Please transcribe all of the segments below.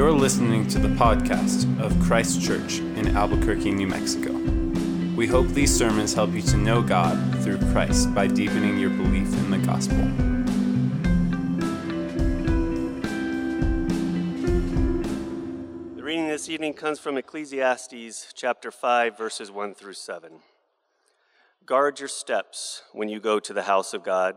You're listening to the podcast of Christ Church in Albuquerque, New Mexico. We hope these sermons help you to know God through Christ by deepening your belief in the gospel. The reading this evening comes from Ecclesiastes chapter 5, verses 1 through 7. Guard your steps when you go to the house of God.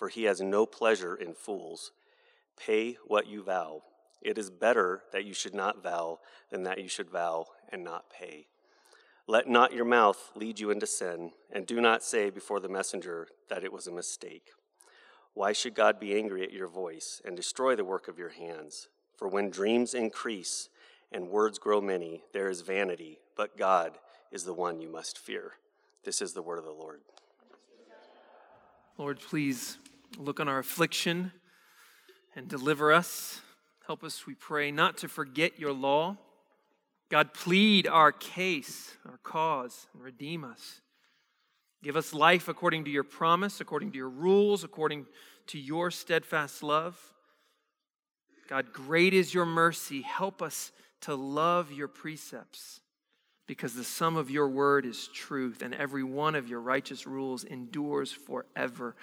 for he has no pleasure in fools. Pay what you vow. It is better that you should not vow than that you should vow and not pay. Let not your mouth lead you into sin, and do not say before the messenger that it was a mistake. Why should God be angry at your voice and destroy the work of your hands? For when dreams increase and words grow many, there is vanity, but God is the one you must fear. This is the word of the Lord. Lord, please look on our affliction and deliver us. Help us, we pray, not to forget your law. God, plead our case, our cause, and redeem us. Give us life according to your promise, according to your rules, according to your steadfast love. God, great is your mercy. Help us to love your precepts because the sum of your word is truth, and every one of your righteous rules endures forever.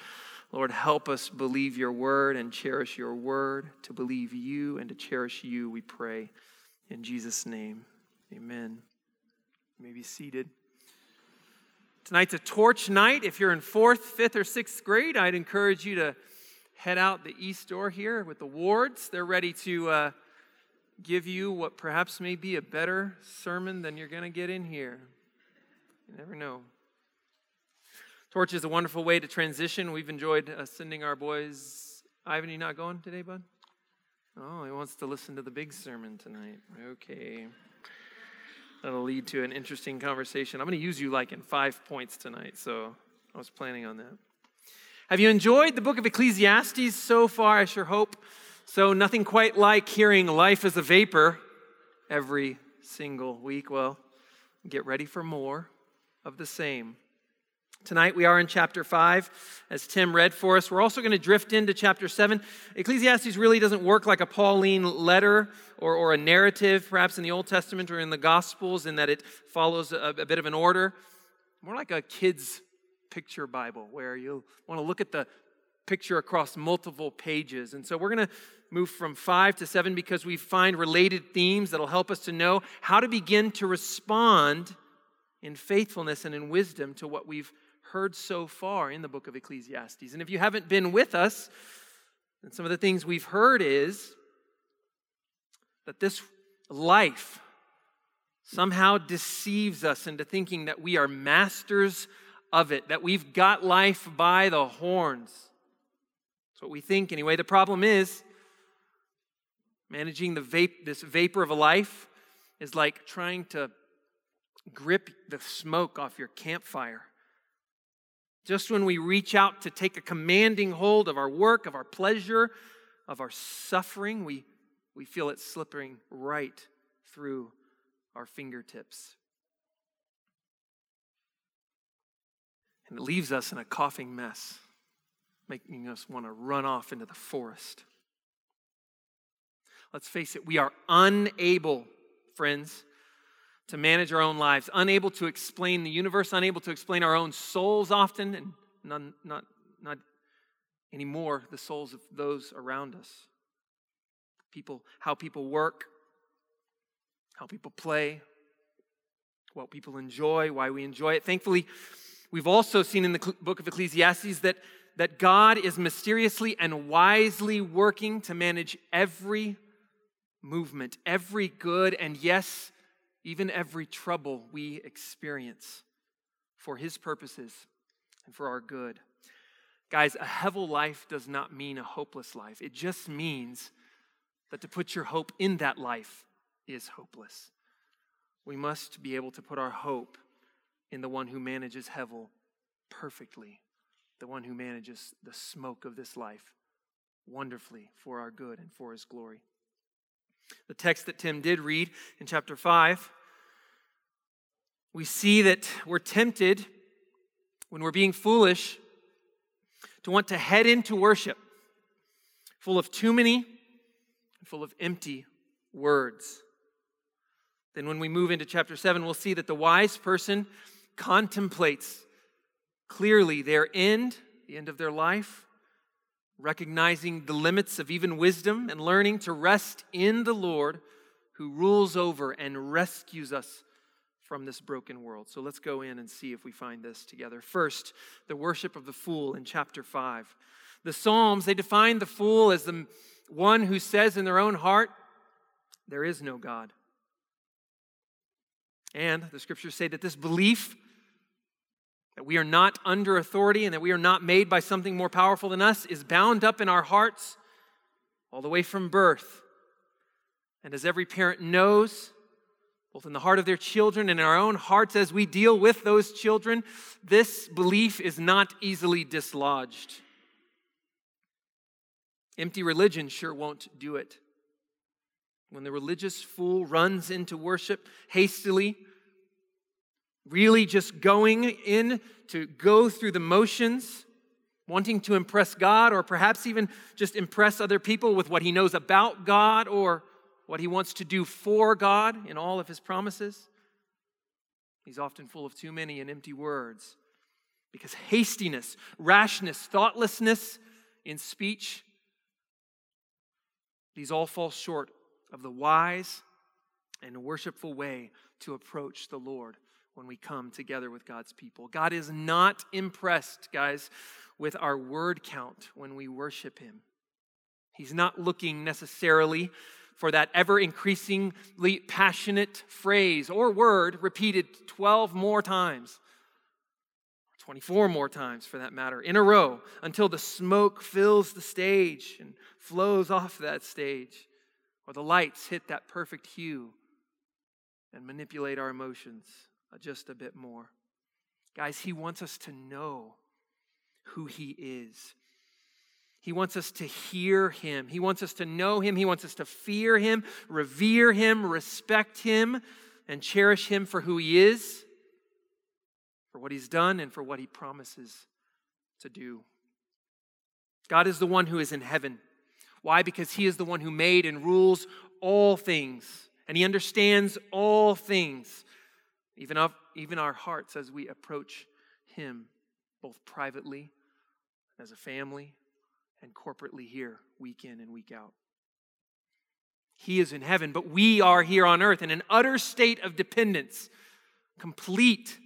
Lord, help us believe your word and cherish your word, to believe you and to cherish you, we pray. In Jesus' name, amen. You may be seated. Tonight's a torch night. If you're in fourth, fifth, or sixth grade, I'd encourage you to head out the east door here with the wards. They're ready to. Uh, give you what perhaps may be a better sermon than you're going to get in here. You never know. Torch is a wonderful way to transition. We've enjoyed uh, sending our boys. Ivan, you not going today, bud? Oh, he wants to listen to the big sermon tonight. Okay. That'll lead to an interesting conversation. I'm going to use you like in five points tonight, so I was planning on that. Have you enjoyed the book of Ecclesiastes so far? I sure hope. So, nothing quite like hearing life as a vapor every single week. Well, get ready for more of the same. Tonight we are in chapter 5, as Tim read for us. We're also going to drift into chapter 7. Ecclesiastes really doesn't work like a Pauline letter or, or a narrative, perhaps in the Old Testament or in the Gospels, in that it follows a, a bit of an order. More like a kid's picture Bible, where you want to look at the picture across multiple pages. And so we're going to move from five to seven because we find related themes that'll help us to know how to begin to respond in faithfulness and in wisdom to what we've heard so far in the book of Ecclesiastes. And if you haven't been with us, then some of the things we've heard is that this life somehow deceives us into thinking that we are masters of it, that we've got life by the horns. That's what we think anyway. The problem is, managing the vape, this vapor of a life is like trying to grip the smoke off your campfire. Just when we reach out to take a commanding hold of our work, of our pleasure, of our suffering, we, we feel it slipping right through our fingertips. And it leaves us in a coughing mess, making us want to run off into the forest. Let's face it, we are unable, friends, to manage our own lives, unable to explain the universe, unable to explain our own souls often, and not, not, not anymore the souls of those around us. People, how people work, how people play, what people enjoy, why we enjoy it. Thankfully, we've also seen in the book of Ecclesiastes that, that God is mysteriously and wisely working to manage every movement, every good, and yes, even every trouble we experience for His purposes and for our good. Guys, a hevel life does not mean a hopeless life. It just means that to put your hope in that life is hopeless. We must be able to put our hope in the one who manages Hevel perfectly, the one who manages the smoke of this life wonderfully for our good and for his glory. The text that Tim did read in chapter 5, we see that we're tempted when we're being foolish to want to head into worship full of too many and full of empty words. Then, when we move into chapter 7, we'll see that the wise person contemplates clearly their end, the end of their life, recognizing the limits of even wisdom and learning to rest in the Lord who rules over and rescues us from this broken world. So let's go in and see if we find this together. First, the worship of the fool in chapter 5. The Psalms, they define the fool as the one who says in their own heart, There is no God. And the scriptures say that this belief that we are not under authority and that we are not made by something more powerful than us is bound up in our hearts all the way from birth. And as every parent knows, both in the heart of their children and in our own hearts as we deal with those children, this belief is not easily dislodged. Empty religion sure won't do it. When the religious fool runs into worship hastily, really just going in to go through the motions, wanting to impress God, or perhaps even just impress other people with what he knows about God or what he wants to do for God in all of his promises. He's often full of too many and empty words because hastiness, rashness, thoughtlessness in speech, these all fall short of the wise and worshipful way to approach the Lord when we come together with God's people. God is not impressed, guys, with our word count when we worship Him. He's not looking necessarily for that ever increasingly passionate phrase or word repeated 12 more times, 24 more times for that matter, in a row until the smoke fills the stage and flows off that stage, or the lights hit that perfect hue and manipulate our emotions just a bit more. Guys, He wants us to know who He is. He wants us to hear Him. He wants us to know Him. He wants us to fear Him, revere Him, respect Him, and cherish Him for who He is, for what He's done, and for what He promises to do. God is the one who is in heaven. Why? Because He is the one who made and rules all things, and He understands all things even, of, even our hearts as we approach Him, both privately, as a family, and corporately here, week in and week out. He is in heaven, but we are here on earth in an utter state of dependence, complete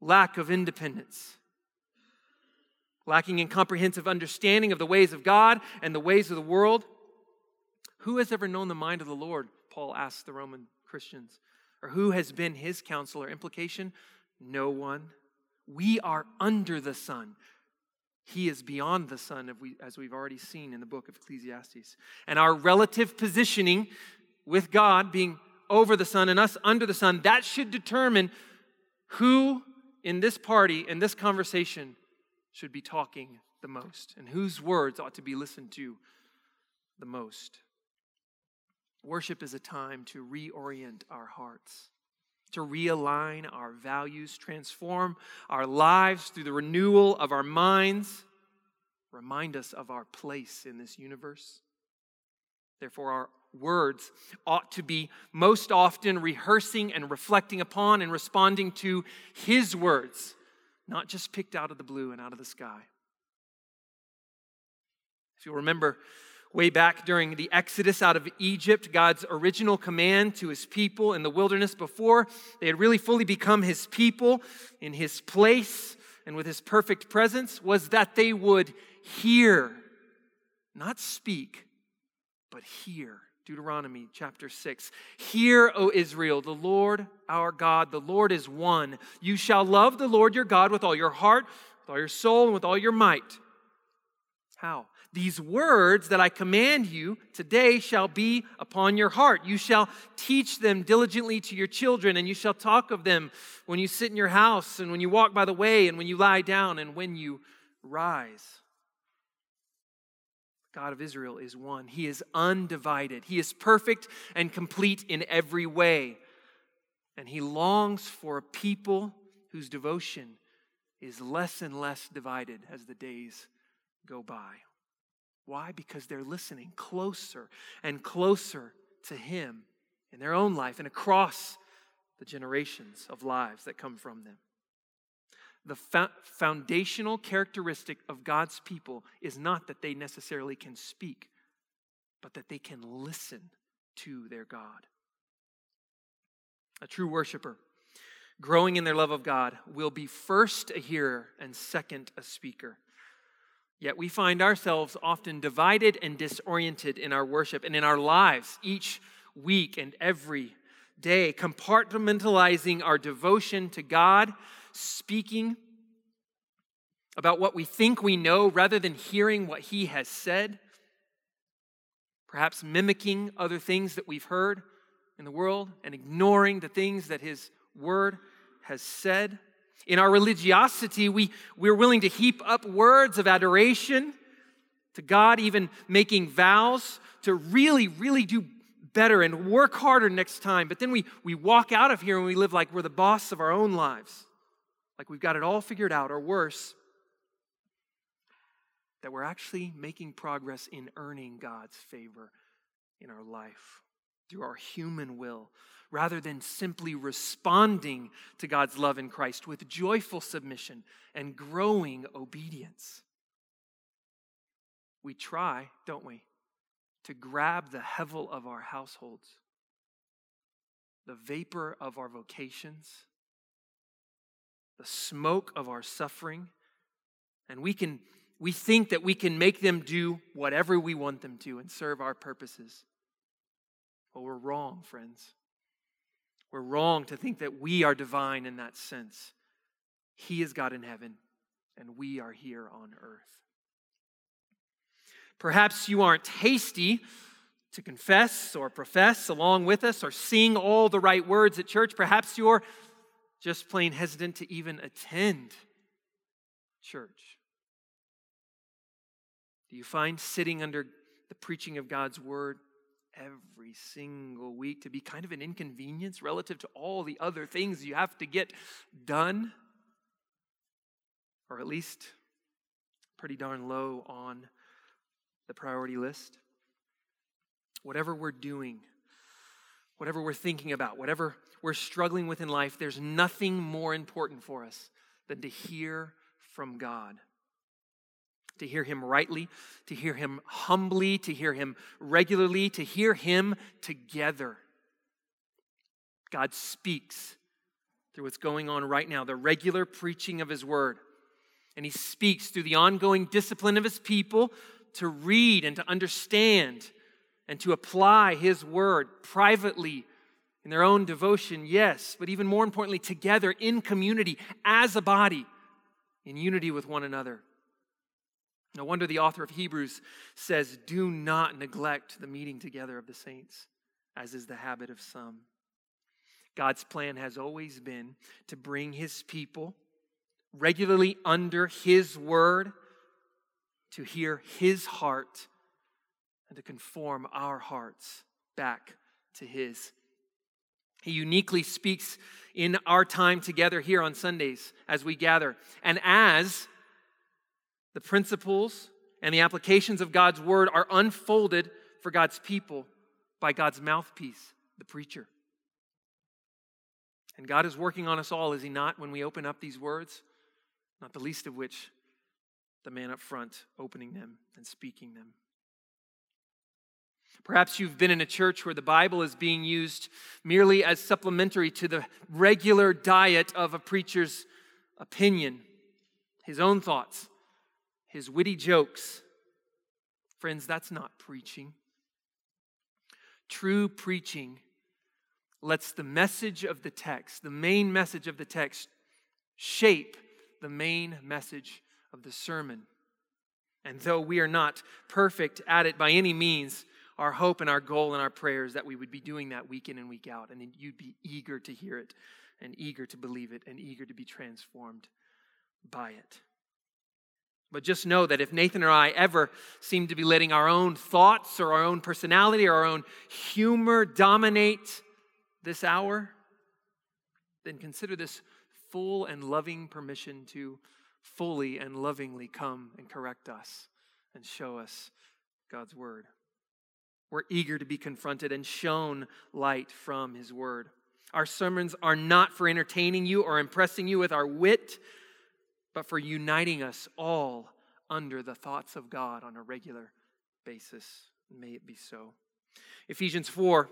lack of independence, lacking in comprehensive understanding of the ways of God and the ways of the world. Who has ever known the mind of the Lord? Paul asks the Roman Christians. Or who has been his counselor? Implication no one. We are under the sun. He is beyond the sun, as we've already seen in the book of Ecclesiastes. And our relative positioning with God being over the sun and us under the sun, that should determine who in this party, in this conversation, should be talking the most and whose words ought to be listened to the most. Worship is a time to reorient our hearts, to realign our values, transform our lives through the renewal of our minds, remind us of our place in this universe. Therefore, our words ought to be most often rehearsing and reflecting upon and responding to His words, not just picked out of the blue and out of the sky. If you'll remember, Way back during the Exodus out of Egypt, God's original command to his people in the wilderness before they had really fully become his people in his place and with his perfect presence was that they would hear, not speak, but hear. Deuteronomy chapter 6. Hear, O Israel, the Lord our God, the Lord is one. You shall love the Lord your God with all your heart, with all your soul, and with all your might. How? These words that I command you today shall be upon your heart. You shall teach them diligently to your children, and you shall talk of them when you sit in your house, and when you walk by the way, and when you lie down, and when you rise. God of Israel is one. He is undivided. He is perfect and complete in every way. And he longs for a people whose devotion is less and less divided as the days go by. Why? Because they're listening closer and closer to Him in their own life and across the generations of lives that come from them. The foundational characteristic of God's people is not that they necessarily can speak, but that they can listen to their God. A true worshiper, growing in their love of God, will be first a hearer and second a speaker. Yet we find ourselves often divided and disoriented in our worship and in our lives each week and every day, compartmentalizing our devotion to God, speaking about what we think we know rather than hearing what He has said, perhaps mimicking other things that we've heard in the world and ignoring the things that His Word has said. In our religiosity, we, we're willing to heap up words of adoration to God, even making vows to really, really do better and work harder next time. But then we, we walk out of here and we live like we're the boss of our own lives, like we've got it all figured out, or worse, that we're actually making progress in earning God's favor in our life through our human will rather than simply responding to God's love in Christ with joyful submission and growing obedience. We try, don't we, to grab the hevel of our households, the vapor of our vocations, the smoke of our suffering, and we can we think that we can make them do whatever we want them to and serve our purposes. Well, we're wrong, friends. We're wrong to think that we are divine in that sense. He is God in heaven, and we are here on earth. Perhaps you aren't hasty to confess or profess along with us or sing all the right words at church. Perhaps you're just plain hesitant to even attend church. Do you find sitting under the preaching of God's word every single week to be kind of an inconvenience relative to all the other things you have to get done, or at least pretty darn low on the priority list. Whatever we're doing, whatever we're thinking about, whatever we're struggling with in life, there's nothing more important for us than to hear from God to hear him rightly, to hear him humbly, to hear him regularly, to hear him together. God speaks through what's going on right now, the regular preaching of his word. And he speaks through the ongoing discipline of his people to read and to understand and to apply his word privately in their own devotion, yes, but even more importantly, together in community as a body, in unity with one another. No wonder the author of Hebrews says, Do not neglect the meeting together of the saints, as is the habit of some. God's plan has always been to bring his people regularly under his word, to hear his heart, and to conform our hearts back to his. He uniquely speaks in our time together here on Sundays as we gather. And as the principles and the applications of God's word are unfolded for God's people by God's mouthpiece, the preacher. And God is working on us all, is He not, when we open up these words? Not the least of which, the man up front opening them and speaking them. Perhaps you've been in a church where the Bible is being used merely as supplementary to the regular diet of a preacher's opinion, his own thoughts, his witty jokes. Friends, that's not preaching. True preaching lets the message of the text, the main message of the text, shape the main message of the sermon. And though we are not perfect at it by any means, our hope and our goal and our prayers that we would be doing that week in and week out, and you'd be eager to hear it, and eager to believe it, and eager to be transformed by it. But just know that if Nathan or I ever seem to be letting our own thoughts or our own personality or our own humor dominate this hour, then consider this full and loving permission to fully and lovingly come and correct us and show us God's word. We're eager to be confronted and shown light from his word. Our sermons are not for entertaining you or impressing you with our wit but for uniting us all under the thoughts of God on a regular basis. May it be so. Ephesians 4,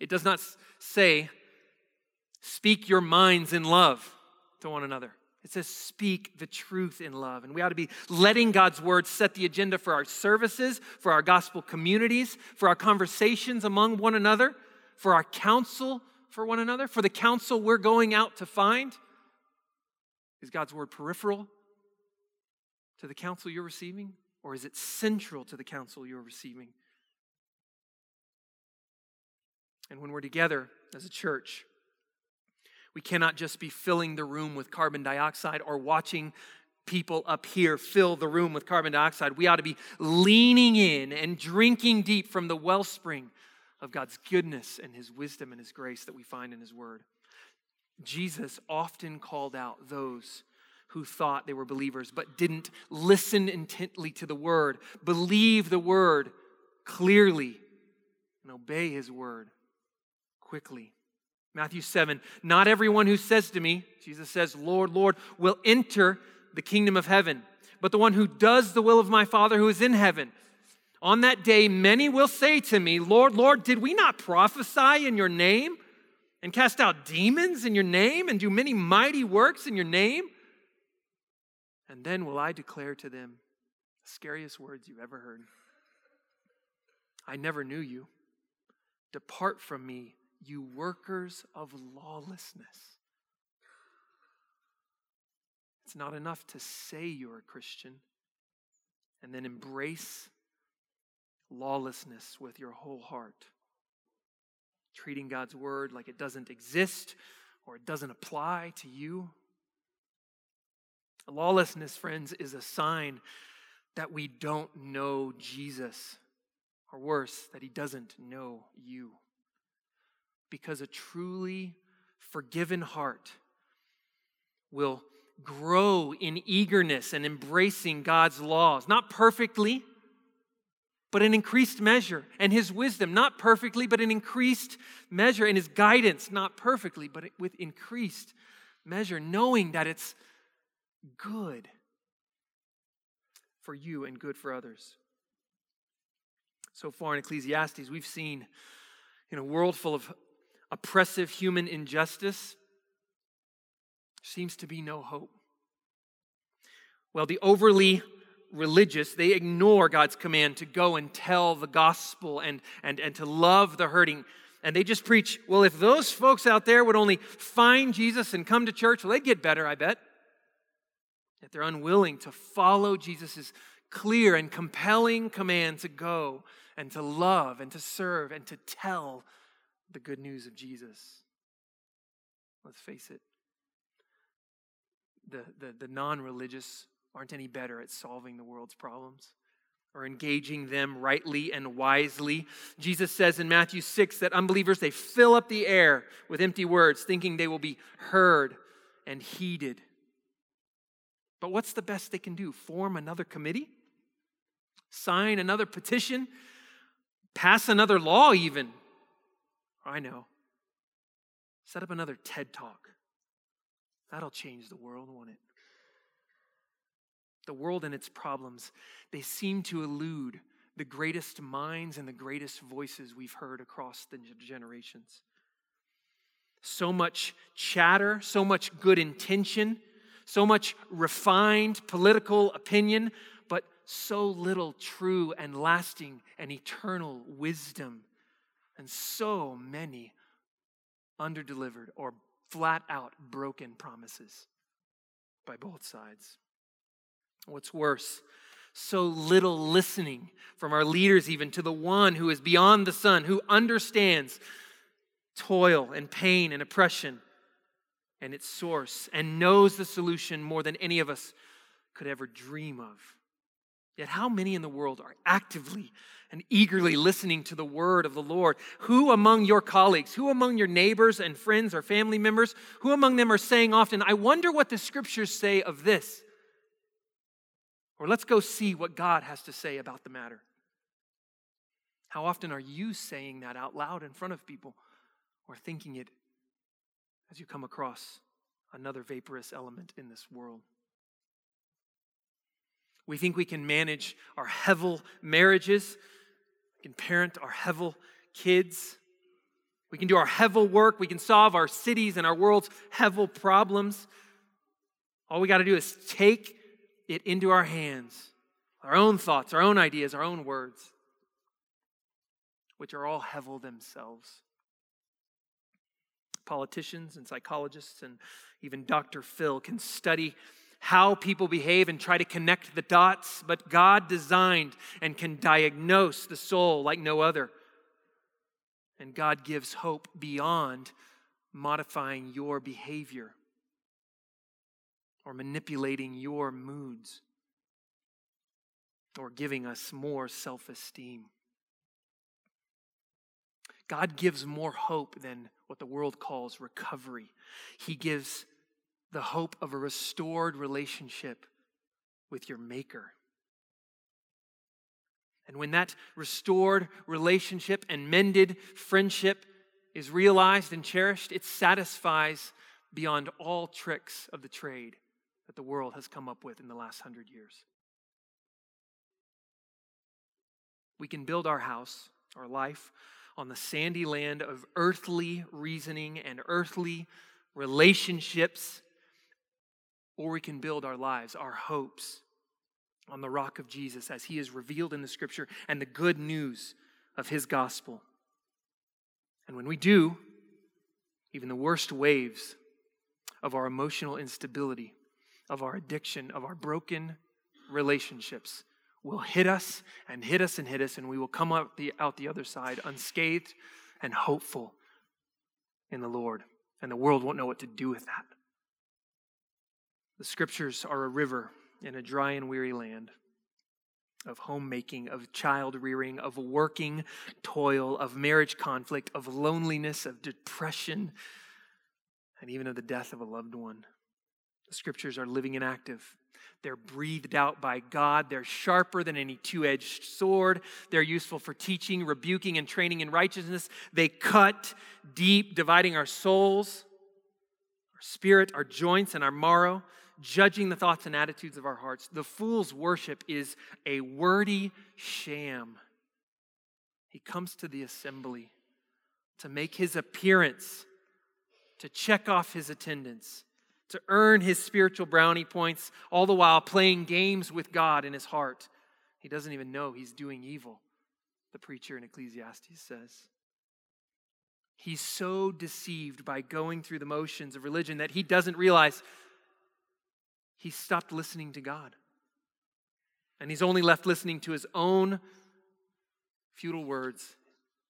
it does not say, speak your minds in love to one another. It says, speak the truth in love. And we ought to be letting God's word set the agenda for our services, for our gospel communities, for our conversations among one another, for our counsel for one another, for the counsel we're going out to find. Is God's word peripheral to the counsel you're receiving, or is it central to the counsel you're receiving? And when we're together as a church, we cannot just be filling the room with carbon dioxide or watching people up here fill the room with carbon dioxide. We ought to be leaning in and drinking deep from the wellspring of God's goodness and His wisdom and His grace that we find in His Word. Jesus often called out those who thought they were believers but didn't listen intently to the word, believe the word clearly, and obey his word quickly. Matthew 7 Not everyone who says to me, Jesus says, Lord, Lord, will enter the kingdom of heaven, but the one who does the will of my Father who is in heaven. On that day, many will say to me, Lord, Lord, did we not prophesy in your name? And cast out demons in your name and do many mighty works in your name? And then will I declare to them the scariest words you've ever heard I never knew you. Depart from me, you workers of lawlessness. It's not enough to say you're a Christian and then embrace lawlessness with your whole heart treating God's word like it doesn't exist or it doesn't apply to you. Lawlessness, friends, is a sign that we don't know Jesus, or worse, that he doesn't know you. Because a truly forgiven heart will grow in eagerness and embracing God's laws, not perfectly but in increased measure, and his wisdom, not perfectly, but in increased measure, and his guidance, not perfectly, but with increased measure, knowing that it's good for you and good for others. So far in Ecclesiastes, we've seen in a world full of oppressive human injustice, seems to be no hope. Well, the overly religious, they ignore God's command to go and tell the gospel and, and, and to love the hurting. And they just preach, well, if those folks out there would only find Jesus and come to church, well, they'd get better, I bet. Yet they're unwilling to follow Jesus' clear and compelling command to go and to love and to serve and to tell the good news of Jesus. Let's face it, the, the, the non religious aren't any better at solving the world's problems or engaging them rightly and wisely. Jesus says in Matthew 6 that unbelievers they fill up the air with empty words thinking they will be heard and heeded. But what's the best they can do? Form another committee? Sign another petition? Pass another law even? I know. Set up another TED talk. That'll change the world, won't it? The world and its problems, they seem to elude the greatest minds and the greatest voices we've heard across the generations. So much chatter, so much good intention, so much refined political opinion, but so little true and lasting and eternal wisdom, and so many underdelivered or flat out broken promises by both sides. What's worse, So little listening from our leaders, even to the one who is beyond the sun, who understands toil and pain and oppression and its source, and knows the solution more than any of us could ever dream of. Yet, how many in the world are actively and eagerly listening to the word of the Lord? Who among your colleagues, who among your neighbors and friends or family members, who among them are saying often, I wonder what the scriptures say of this? Or let's go see what God has to say about the matter. How often are you saying that out loud in front of people or thinking it as you come across another vaporous element in this world? We think we can manage our hevel marriages, we can parent our hevel kids, we can do our hevel work, we can solve our cities and our world's hevel problems. All we got to do is take it into our hands our own thoughts, our own ideas, our own words, which are all hevel themselves. Politicians and psychologists and even Dr. Phil can study how people behave and try to connect the dots, but God designed and can diagnose the soul like no other. And God gives hope beyond modifying your behavior or manipulating your moods or giving us more self esteem. God gives more hope than what the world calls recovery. He gives the hope of a restored relationship with your Maker. And when that restored relationship and mended friendship is realized and cherished, it satisfies beyond all tricks of the trade the world has come up with in the last hundred years. We can build our house, our life, on the sandy land of earthly reasoning and earthly relationships or we can build our lives, our hopes, on the rock of Jesus as he is revealed in the scripture and the good news of his gospel. And when we do, even the worst waves of our emotional instability, of our addiction, of our broken relationships will hit us and hit us and hit us, and we will come out the, out the other side unscathed and hopeful in the Lord. And the world won't know what to do with that. The scriptures are a river in a dry and weary land of homemaking, of child rearing, of working toil, of marriage conflict, of loneliness, of depression, and even of the death of a loved one. The scriptures are living and active. They're breathed out by God. They're sharper than any two edged sword. They're useful for teaching, rebuking, and training in righteousness. They cut deep, dividing our souls, our spirit, our joints, and our marrow judging the thoughts and attitudes of our hearts. The fool's worship is a wordy sham. He comes to the assembly to make his appearance, to check off his attendance, to earn his spiritual brownie points, all the while playing games with God in his heart. He doesn't even know he's doing evil, the preacher in Ecclesiastes says. He's so deceived by going through the motions of religion that he doesn't realize he stopped listening to God. And he's only left listening to his own futile words,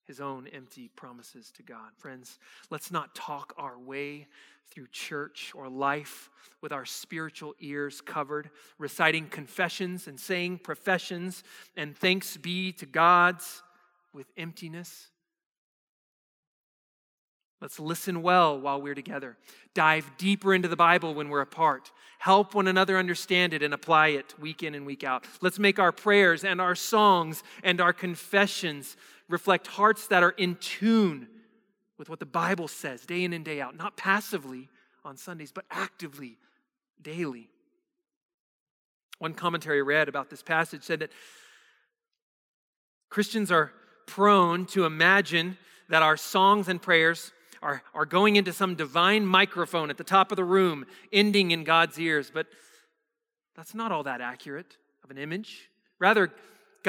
his own empty promises to God. Friends, let's not talk our way through church or life with our spiritual ears covered, reciting confessions and saying professions and thanks be to God's with emptiness. Let's listen well while we're together. Dive deeper into the Bible when we're apart. Help one another understand it and apply it week in and week out. Let's make our prayers and our songs and our confessions reflect hearts that are in tune with what the Bible says day in and day out, not passively on Sundays, but actively, daily. One commentary I read about this passage said that Christians are prone to imagine that our songs and prayers are, are going into some divine microphone at the top of the room, ending in God's ears. But that's not all that accurate of an image. Rather,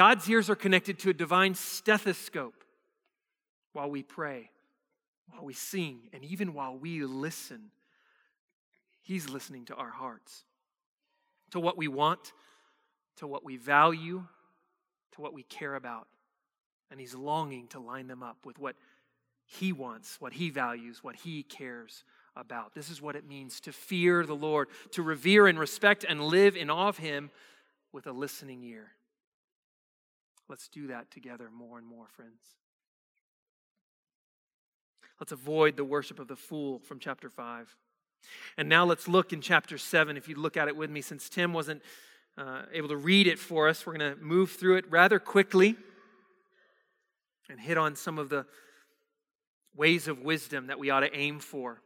God's ears are connected to a divine stethoscope while we pray, while we sing, and even while we listen. He's listening to our hearts, to what we want, to what we value, to what we care about. And He's longing to line them up with what He wants, what He values, what He cares about. This is what it means to fear the Lord, to revere and respect and live in awe of Him with a listening ear. Let's do that together more and more, friends. Let's avoid the worship of the fool from chapter 5. And now let's look in chapter 7. If you look at it with me, since Tim wasn't uh, able to read it for us, we're going to move through it rather quickly and hit on some of the ways of wisdom that we ought to aim for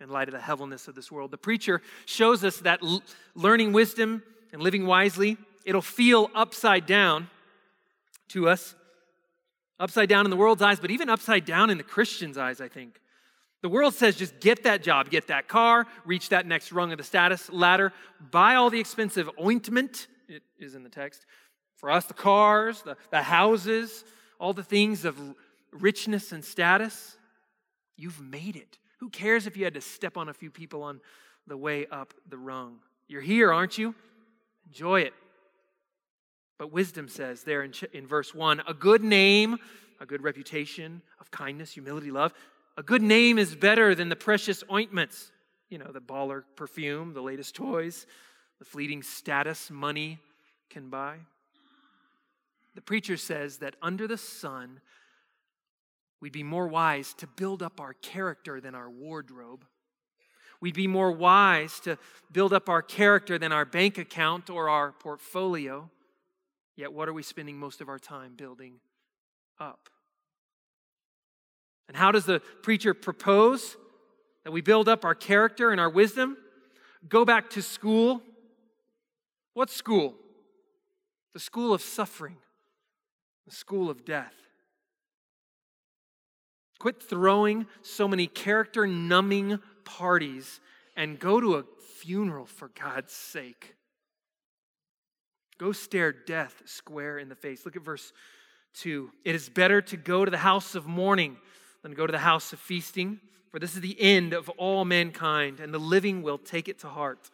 in light of the heaviness of this world. The preacher shows us that l- learning wisdom and living wisely, it'll feel upside down to us, upside down in the world's eyes, but even upside down in the Christian's eyes, I think. The world says just get that job, get that car, reach that next rung of the status ladder, buy all the expensive ointment, it is in the text. For us, the cars, the, the houses, all the things of richness and status. You've made it. Who cares if you had to step on a few people on the way up the rung? You're here, aren't you? Enjoy it. But wisdom says there in, in verse 1 a good name, a good reputation of kindness, humility, love. A good name is better than the precious ointments, you know, the baller perfume, the latest toys, the fleeting status money can buy. The preacher says that under the sun, we'd be more wise to build up our character than our wardrobe. We'd be more wise to build up our character than our bank account or our portfolio. Yet, what are we spending most of our time building up? And how does the preacher propose that we build up our character and our wisdom? Go back to school. What school? The school of suffering, the school of death. Quit throwing so many character numbing parties and go to a funeral for God's sake. Go stare death square in the face. Look at verse 2. It is better to go to the house of mourning than go to the house of feasting, for this is the end of all mankind, and the living will take it to heart.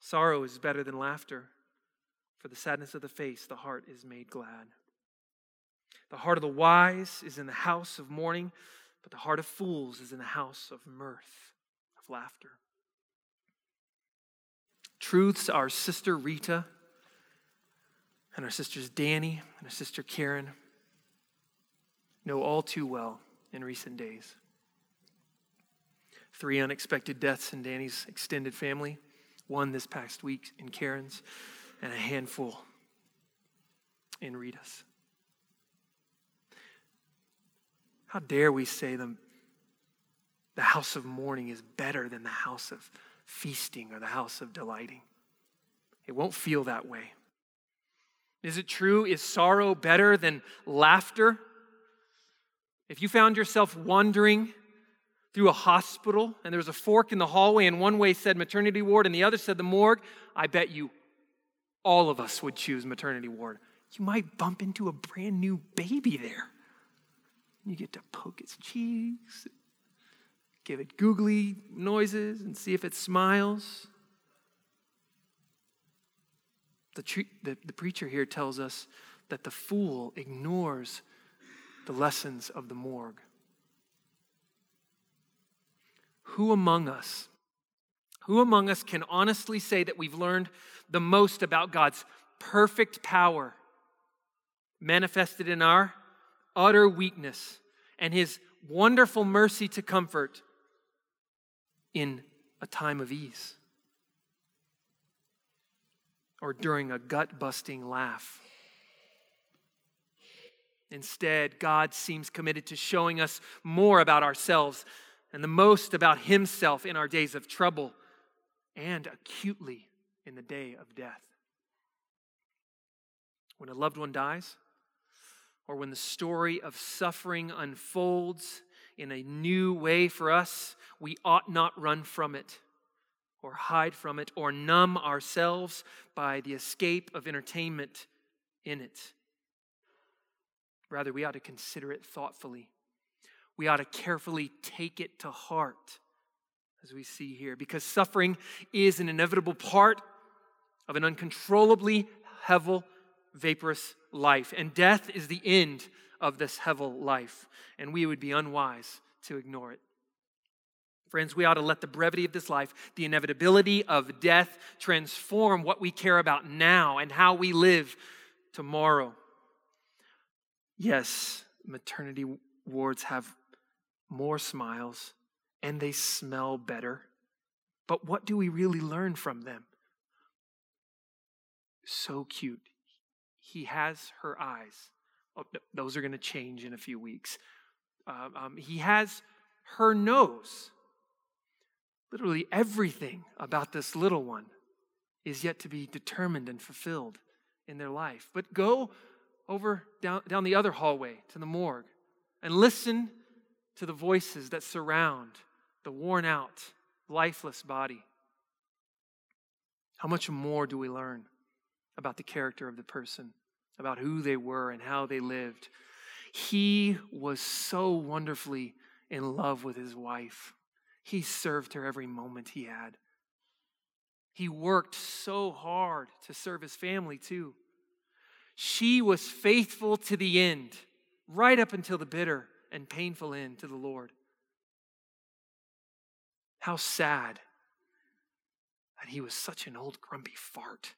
Sorrow is better than laughter. For the sadness of the face, the heart is made glad. The heart of the wise is in the house of mourning, but the heart of fools is in the house of mirth, of laughter. Truths our sister Rita and our sisters Danny and our sister Karen know all too well in recent days. Three unexpected deaths in Danny's extended family, one this past week in Karen's, and a handful in Rita's. How dare we say the, the house of mourning is better than the house of feasting or the house of delighting? It won't feel that way. Is it true? Is sorrow better than laughter? If you found yourself wandering through a hospital and there was a fork in the hallway and one way said maternity ward and the other said the morgue, I bet you all of us would choose maternity ward. You might bump into a brand new baby there. You get to poke its cheeks, give it googly noises, and see if it smiles. The, tre- the, the preacher here tells us that the fool ignores the lessons of the morgue. Who among us, who among us can honestly say that we've learned the most about God's perfect power manifested in our utter weakness and his wonderful mercy to comfort in a time of ease or during a gut busting laugh. Instead, God seems committed to showing us more about ourselves and the most about Himself in our days of trouble and acutely in the day of death. When a loved one dies, or when the story of suffering unfolds in a new way for us, we ought not run from it or hide from it or numb ourselves by the escape of entertainment in it. Rather, we ought to consider it thoughtfully. We ought to carefully take it to heart, as we see here, because suffering is an inevitable part of an uncontrollably hevel, vaporous life. And death is the end of this hevel life, and we would be unwise to ignore it. Friends, we ought to let the brevity of this life, the inevitability of death, transform what we care about now and how we live tomorrow. Yes, maternity wards have more smiles and they smell better. But what do we really learn from them? So cute. He has her eyes. Oh, those are going to change in a few weeks. Um, um, he has her nose. Literally everything about this little one is yet to be determined and fulfilled in their life. But go over down, down the other hallway to the morgue and listen to the voices that surround the worn out, lifeless body. How much more do we learn about the character of the person, about who they were and how they lived? He was so wonderfully in love with his wife. He served her every moment he had. He worked so hard to serve his family, too. She was faithful to the end, right up until the bitter and painful end to the Lord. How sad that he was such an old grumpy fart.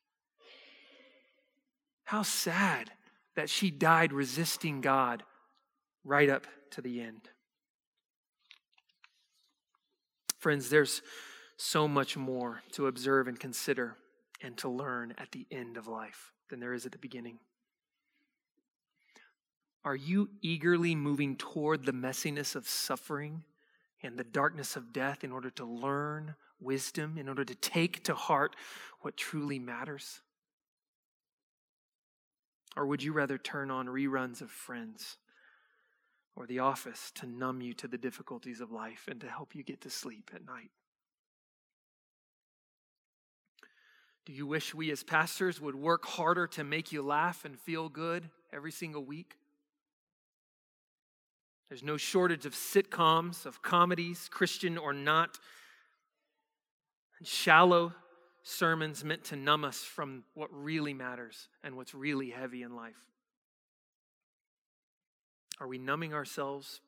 How sad that she died resisting God right up to the end. Friends, there's so much more to observe and consider and to learn at the end of life than there is at the beginning. Are you eagerly moving toward the messiness of suffering and the darkness of death in order to learn wisdom, in order to take to heart what truly matters? Or would you rather turn on reruns of Friends or The Office to numb you to the difficulties of life and to help you get to sleep at night? Do you wish we as pastors would work harder to make you laugh and feel good every single week? There's no shortage of sitcoms, of comedies, Christian or not, and shallow sermons meant to numb us from what really matters and what's really heavy in life. Are we numbing ourselves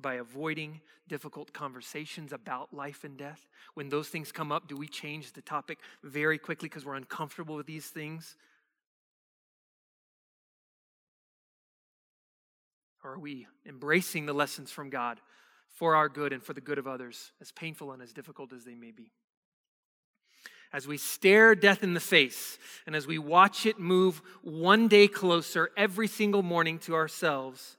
by avoiding difficult conversations about life and death? When those things come up, do we change the topic very quickly because we're uncomfortable with these things? Or are we embracing the lessons from God for our good and for the good of others, as painful and as difficult as they may be? As we stare death in the face and as we watch it move one day closer every single morning to ourselves,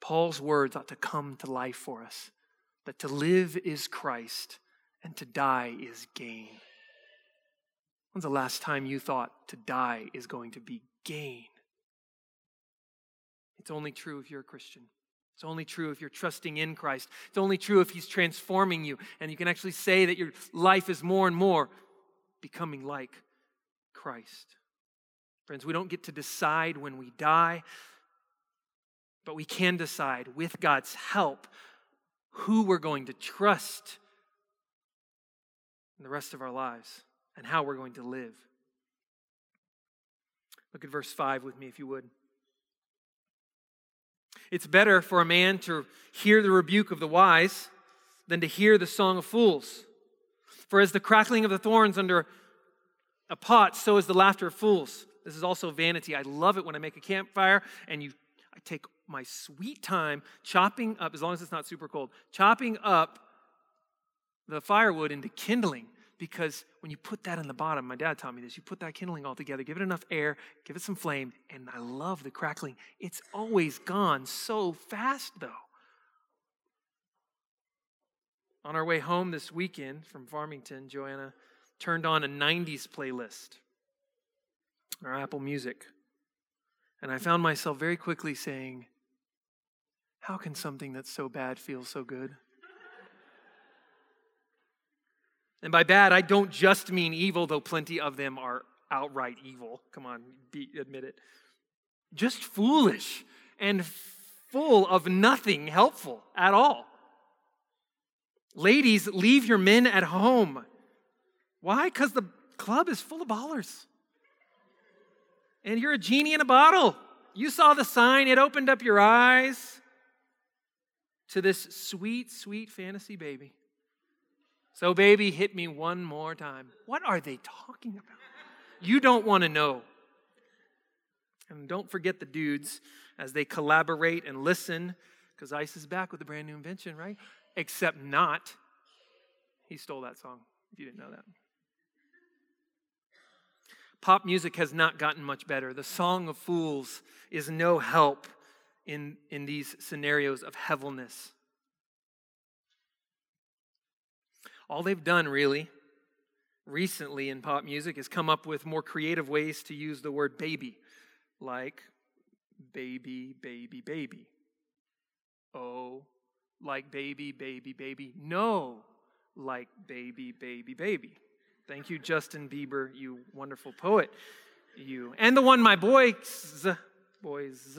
Paul's words ought to come to life for us that to live is Christ and to die is gain. When's the last time you thought to die is going to be gain? It's only true if you're a Christian. It's only true if you're trusting in Christ. It's only true if He's transforming you. And you can actually say that your life is more and more becoming like Christ. Friends, we don't get to decide when we die, but we can decide with God's help who we're going to trust in the rest of our lives and how we're going to live. Look at verse 5 with me, if you would. It's better for a man to hear the rebuke of the wise than to hear the song of fools. For as the crackling of the thorns under a pot, so is the laughter of fools. This is also vanity. I love it when I make a campfire and you I take my sweet time chopping up, as long as it's not super cold, chopping up the firewood into kindling because when you put that in the bottom, my dad taught me this, you put that kindling all together, give it enough air, give it some flame, and I love the crackling. It's always gone so fast, though. On our way home this weekend from Farmington, Joanna turned on a 90s playlist, our Apple Music. And I found myself very quickly saying, How can something that's so bad feel so good? And by bad, I don't just mean evil, though plenty of them are outright evil. Come on, be, admit it. Just foolish and full of nothing helpful at all. Ladies, leave your men at home. Why? Because the club is full of ballers. And you're a genie in a bottle. You saw the sign, it opened up your eyes to this sweet, sweet fantasy baby. So, baby, hit me one more time. What are they talking about? You don't want to know. And don't forget the dudes as they collaborate and listen, because Ice is back with a brand new invention, right? Except not. He stole that song, if you didn't know that. Pop music has not gotten much better. The Song of Fools is no help in, in these scenarios of heaviness. All they've done, really, recently in pop music is come up with more creative ways to use the word baby, like baby, baby, baby. Oh, like baby, baby, baby. No, like baby, baby, baby. Thank you, Justin Bieber, you wonderful poet. You. And the one my boys, boys,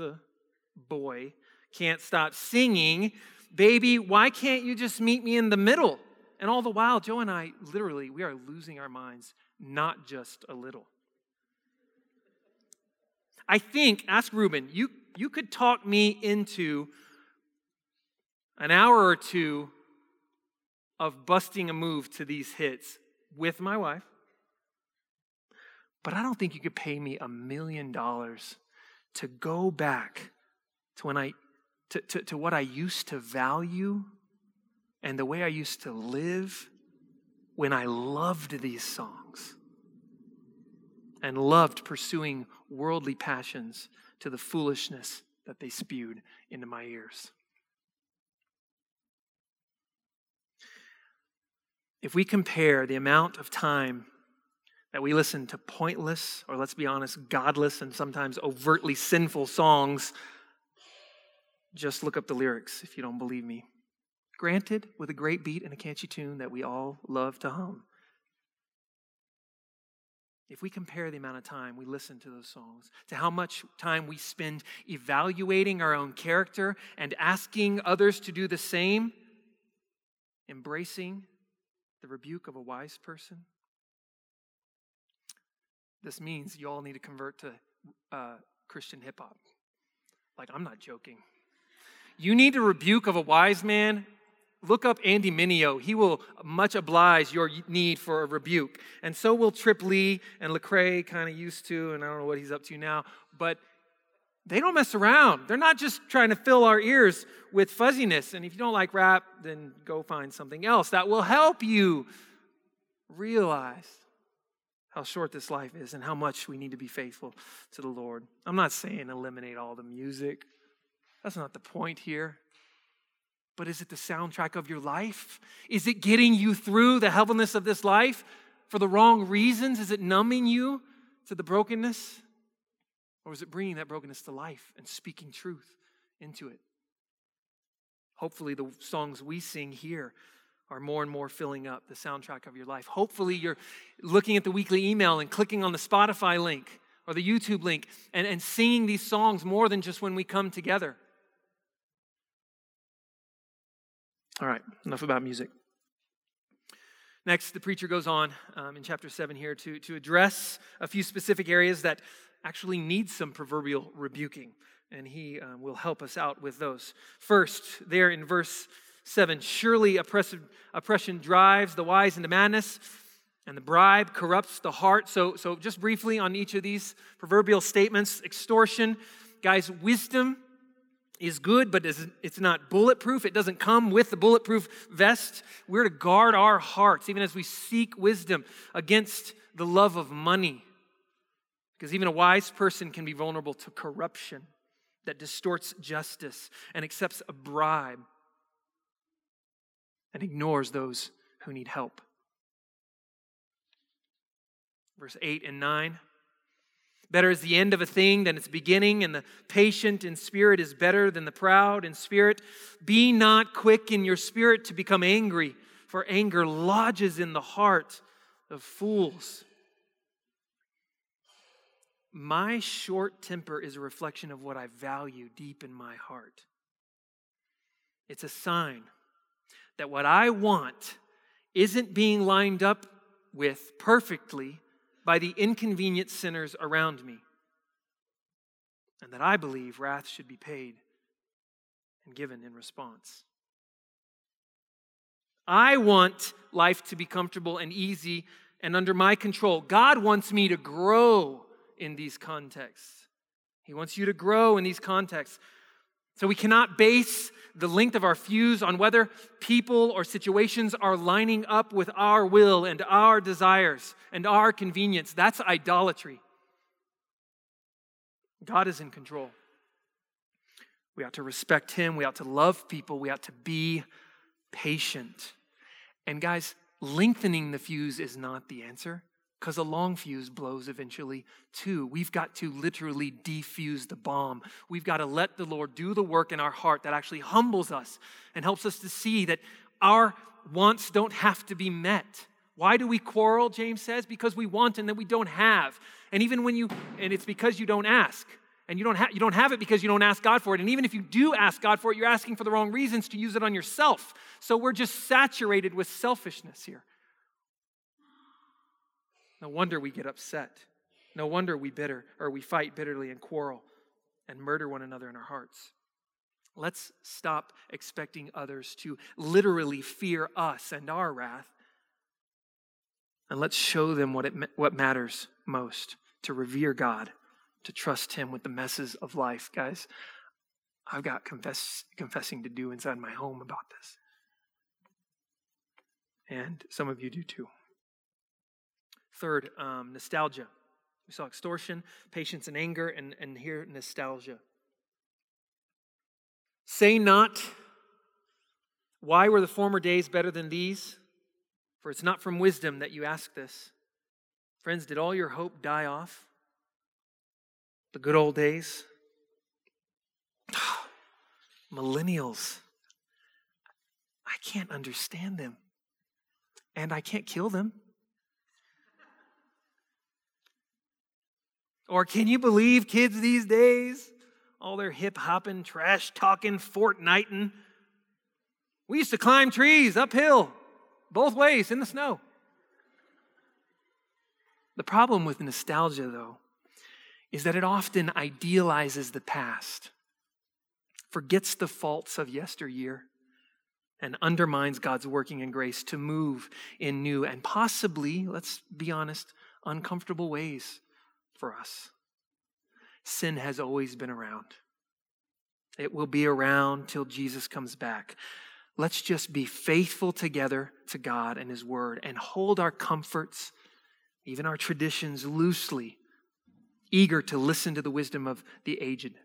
boy can't stop singing, Baby, why can't you just meet me in the middle? And all the while, Joe and I, literally, we are losing our minds, not just a little. I think, ask Ruben, you, you could talk me into an hour or two of busting a move to these hits with my wife, but I don't think you could pay me a million dollars to go back to when I to, to, to what I used to value and the way I used to live when I loved these songs and loved pursuing worldly passions to the foolishness that they spewed into my ears. If we compare the amount of time that we listen to pointless, or let's be honest, godless, and sometimes overtly sinful songs, just look up the lyrics if you don't believe me. Granted, with a great beat and a catchy tune that we all love to hum. If we compare the amount of time we listen to those songs to how much time we spend evaluating our own character and asking others to do the same, embracing the rebuke of a wise person? This means you all need to convert to uh, Christian hip hop. Like, I'm not joking. You need the rebuke of a wise man. Look up Andy Mineo. He will much oblige your need for a rebuke. And so will Trip Lee and Lecrae kind of used to, and I don't know what he's up to now. But they don't mess around. They're not just trying to fill our ears with fuzziness. And if you don't like rap, then go find something else that will help you realize how short this life is and how much we need to be faithful to the Lord. I'm not saying eliminate all the music, that's not the point here. But is it the soundtrack of your life? Is it getting you through the heaviness of this life for the wrong reasons? Is it numbing you to the brokenness? Or is it bringing that brokenness to life and speaking truth into it? Hopefully, the songs we sing here are more and more filling up the soundtrack of your life. Hopefully, you're looking at the weekly email and clicking on the Spotify link or the YouTube link and, and singing these songs more than just when we come together. All right, enough about music. Next, the preacher goes on um, in chapter 7 here to, to address a few specific areas that actually need some proverbial rebuking, and he um, will help us out with those. First, there in verse 7 surely oppressive oppression drives the wise into madness, and the bribe corrupts the heart. So, so just briefly on each of these proverbial statements extortion, guys, wisdom is good, but it's not bulletproof. It doesn't come with the bulletproof vest. We're to guard our hearts, even as we seek wisdom, against the love of money because even a wise person can be vulnerable to corruption that distorts justice and accepts a bribe and ignores those who need help. Verse 8 and 9. Better is the end of a thing than its beginning, and the patient in spirit is better than the proud in spirit. Be not quick in your spirit to become angry, for anger lodges in the heart of fools. My short temper is a reflection of what I value deep in my heart. It's a sign that what I want isn't being lined up with perfectly by the inconvenient sinners around me, and that I believe wrath should be paid and given in response. I want life to be comfortable and easy and under my control. God wants me to grow in these contexts. He wants you to grow in these contexts. So we cannot base the length of our fuse on whether people or situations are lining up with our will and our desires and our convenience. That's idolatry. God is in control. We ought to respect Him. We ought to love people. We ought to be patient. And guys, lengthening the fuse is not the answer because a long fuse blows eventually too. We've got to literally defuse the bomb. We've got to let the Lord do the work in our heart that actually humbles us and helps us to see that our wants don't have to be met. Why do we quarrel, James says? Because we want and that we don't have. And even when you, and it's because you don't ask. And you don't, ha- you don't have it because you don't ask God for it. And even if you do ask God for it, you're asking for the wrong reasons to use it on yourself. So we're just saturated with selfishness here. No wonder we get upset. No wonder we bitter or we fight bitterly and quarrel and murder one another in our hearts. Let's stop expecting others to literally fear us and our wrath. And let's show them what, it, what matters most to revere God, to trust Him with the messes of life. Guys, I've got confess, confessing to do inside my home about this. And some of you do too. Third, um, nostalgia. We saw extortion, patience, and anger, and, and here, nostalgia. Say not, Why were the former days better than these? For it's not from wisdom that you ask this. Friends, did all your hope die off? The good old days? Millennials. I can't understand them. And I can't kill them. Or can you believe kids these days? All their hip hopping, trash talking, Fortniting. We used to climb trees uphill, both ways in the snow. The problem with nostalgia, though, is that it often idealizes the past, forgets the faults of yesteryear, and undermines God's working in grace to move in new and possibly, let's be honest, uncomfortable ways for us. Sin has always been around. It will be around till Jesus comes back. Let's just be faithful together to God and His Word and hold our comforts, even our traditions, loosely, eager to listen to the wisdom of the aged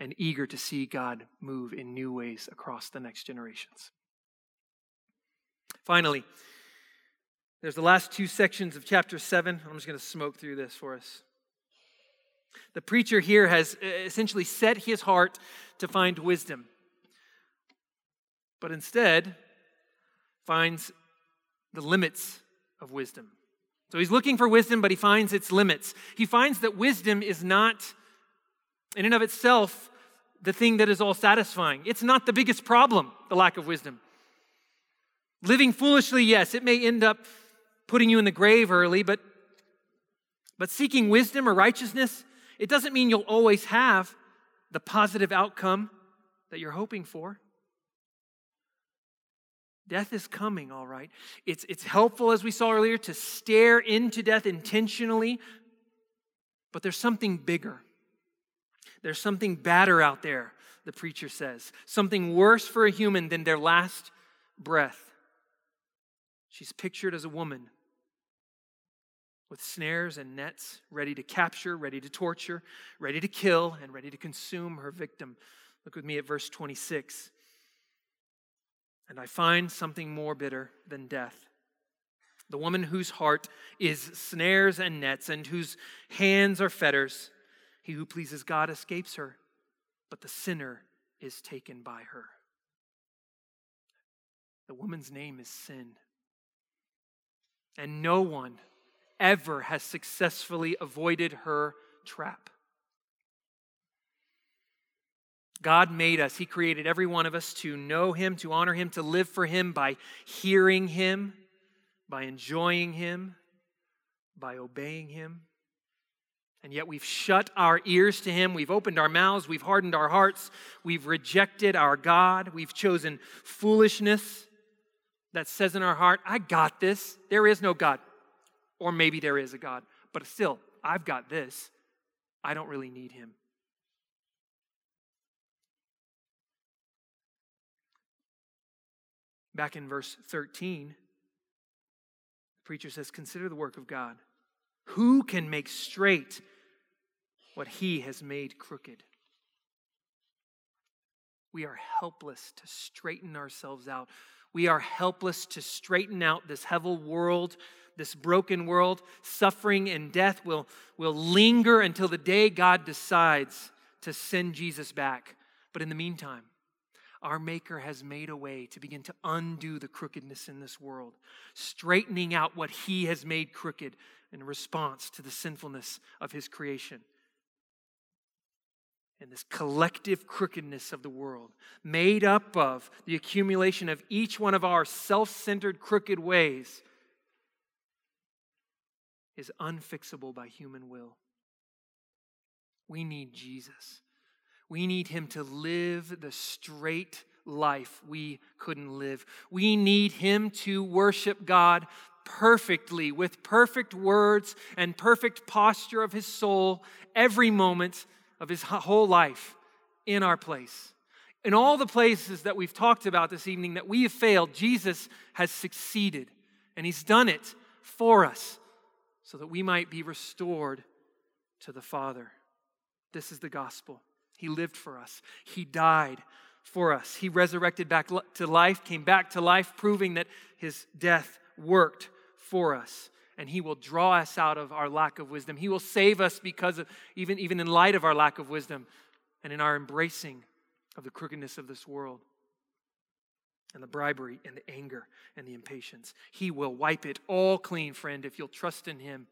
and eager to see God move in new ways across the next generations. Finally, there's the last two sections of chapter 7. I'm just going to smoke through this for us. The preacher here has uh, essentially set his heart to find wisdom, but instead finds the limits of wisdom. So he's looking for wisdom, but he finds its limits. He finds that wisdom is not, in and of itself, the thing that is all satisfying. It's not the biggest problem, the lack of wisdom. Living foolishly, yes, it may end up putting you in the grave early, but, but seeking wisdom or righteousness, it doesn't mean you'll always have the positive outcome that you're hoping for. Death is coming, all right. It's, it's helpful, as we saw earlier, to stare into death intentionally, but there's something bigger. There's something badder out there, the preacher says. Something worse for a human than their last breath. She's pictured as a woman with snares and nets, ready to capture, ready to torture, ready to kill, and ready to consume her victim. Look with me at verse 26. And I find something more bitter than death. The woman whose heart is snares and nets, and whose hands are fetters. He who pleases God escapes her, but the sinner is taken by her. The woman's name is sin. And no one ever has successfully avoided her trap. God made us. He created every one of us to know Him, to honor Him, to live for Him by hearing Him, by enjoying Him, by obeying Him. And yet we've shut our ears to Him. We've opened our mouths. We've hardened our hearts. We've rejected our God. We've chosen foolishness that says in our heart, I got this. There is no God. Or maybe there is a God. But still, I've got this. I don't really need Him. Back in verse 13, the preacher says, Consider the work of God. Who can make straight what he has made crooked? We are helpless to straighten ourselves out. We are helpless to straighten out this hevel world, this broken world. Suffering and death will, will linger until the day God decides to send Jesus back. But in the meantime, our Maker has made a way to begin to undo the crookedness in this world, straightening out what He has made crooked in response to the sinfulness of His creation. And this collective crookedness of the world, made up of the accumulation of each one of our self centered crooked ways, is unfixable by human will. We need Jesus. We need him to live the straight life we couldn't live. We need him to worship God perfectly with perfect words and perfect posture of his soul every moment of his whole life in our place. In all the places that we've talked about this evening that we have failed, Jesus has succeeded, and he's done it for us so that we might be restored to the Father. This is the gospel. He lived for us, He died for us. He resurrected back to life, came back to life, proving that His death worked for us. And He will draw us out of our lack of wisdom. He will save us because of, even, even in light of our lack of wisdom and in our embracing of the crookedness of this world and the bribery and the anger and the impatience. He will wipe it all clean, friend, if you'll trust in Him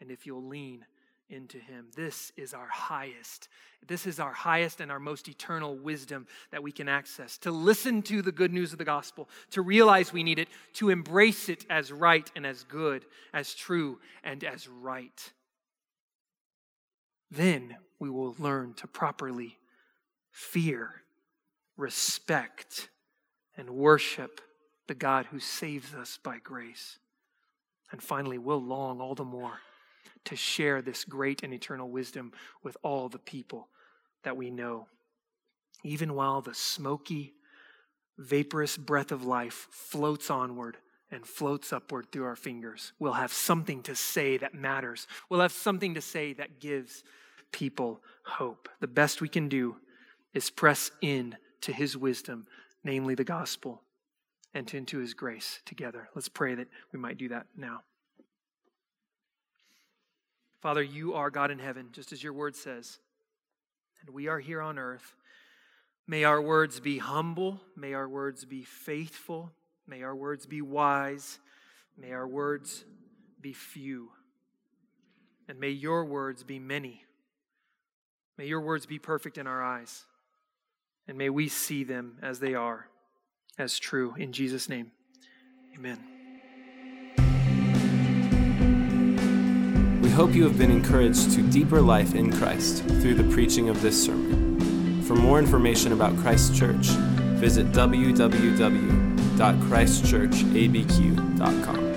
and if you'll lean into him. This is our highest. This is our highest and our most eternal wisdom that we can access. To listen to the good news of the gospel, to realize we need it, to embrace it as right and as good, as true and as right. Then we will learn to properly fear, respect, and worship the God who saves us by grace. And finally, we'll long all the more to share this great and eternal wisdom with all the people that we know. Even while the smoky, vaporous breath of life floats onward and floats upward through our fingers, we'll have something to say that matters. We'll have something to say that gives people hope. The best we can do is press in to his wisdom, namely the gospel, and into his grace together. Let's pray that we might do that now. Father, you are God in heaven, just as your word says, and we are here on earth. May our words be humble. May our words be faithful. May our words be wise. May our words be few. And may your words be many. May your words be perfect in our eyes. And may we see them as they are, as true. In Jesus' name, amen. We hope you have been encouraged to deeper life in Christ through the preaching of this sermon. For more information about Christ Church, visit www.christchurchabq.com.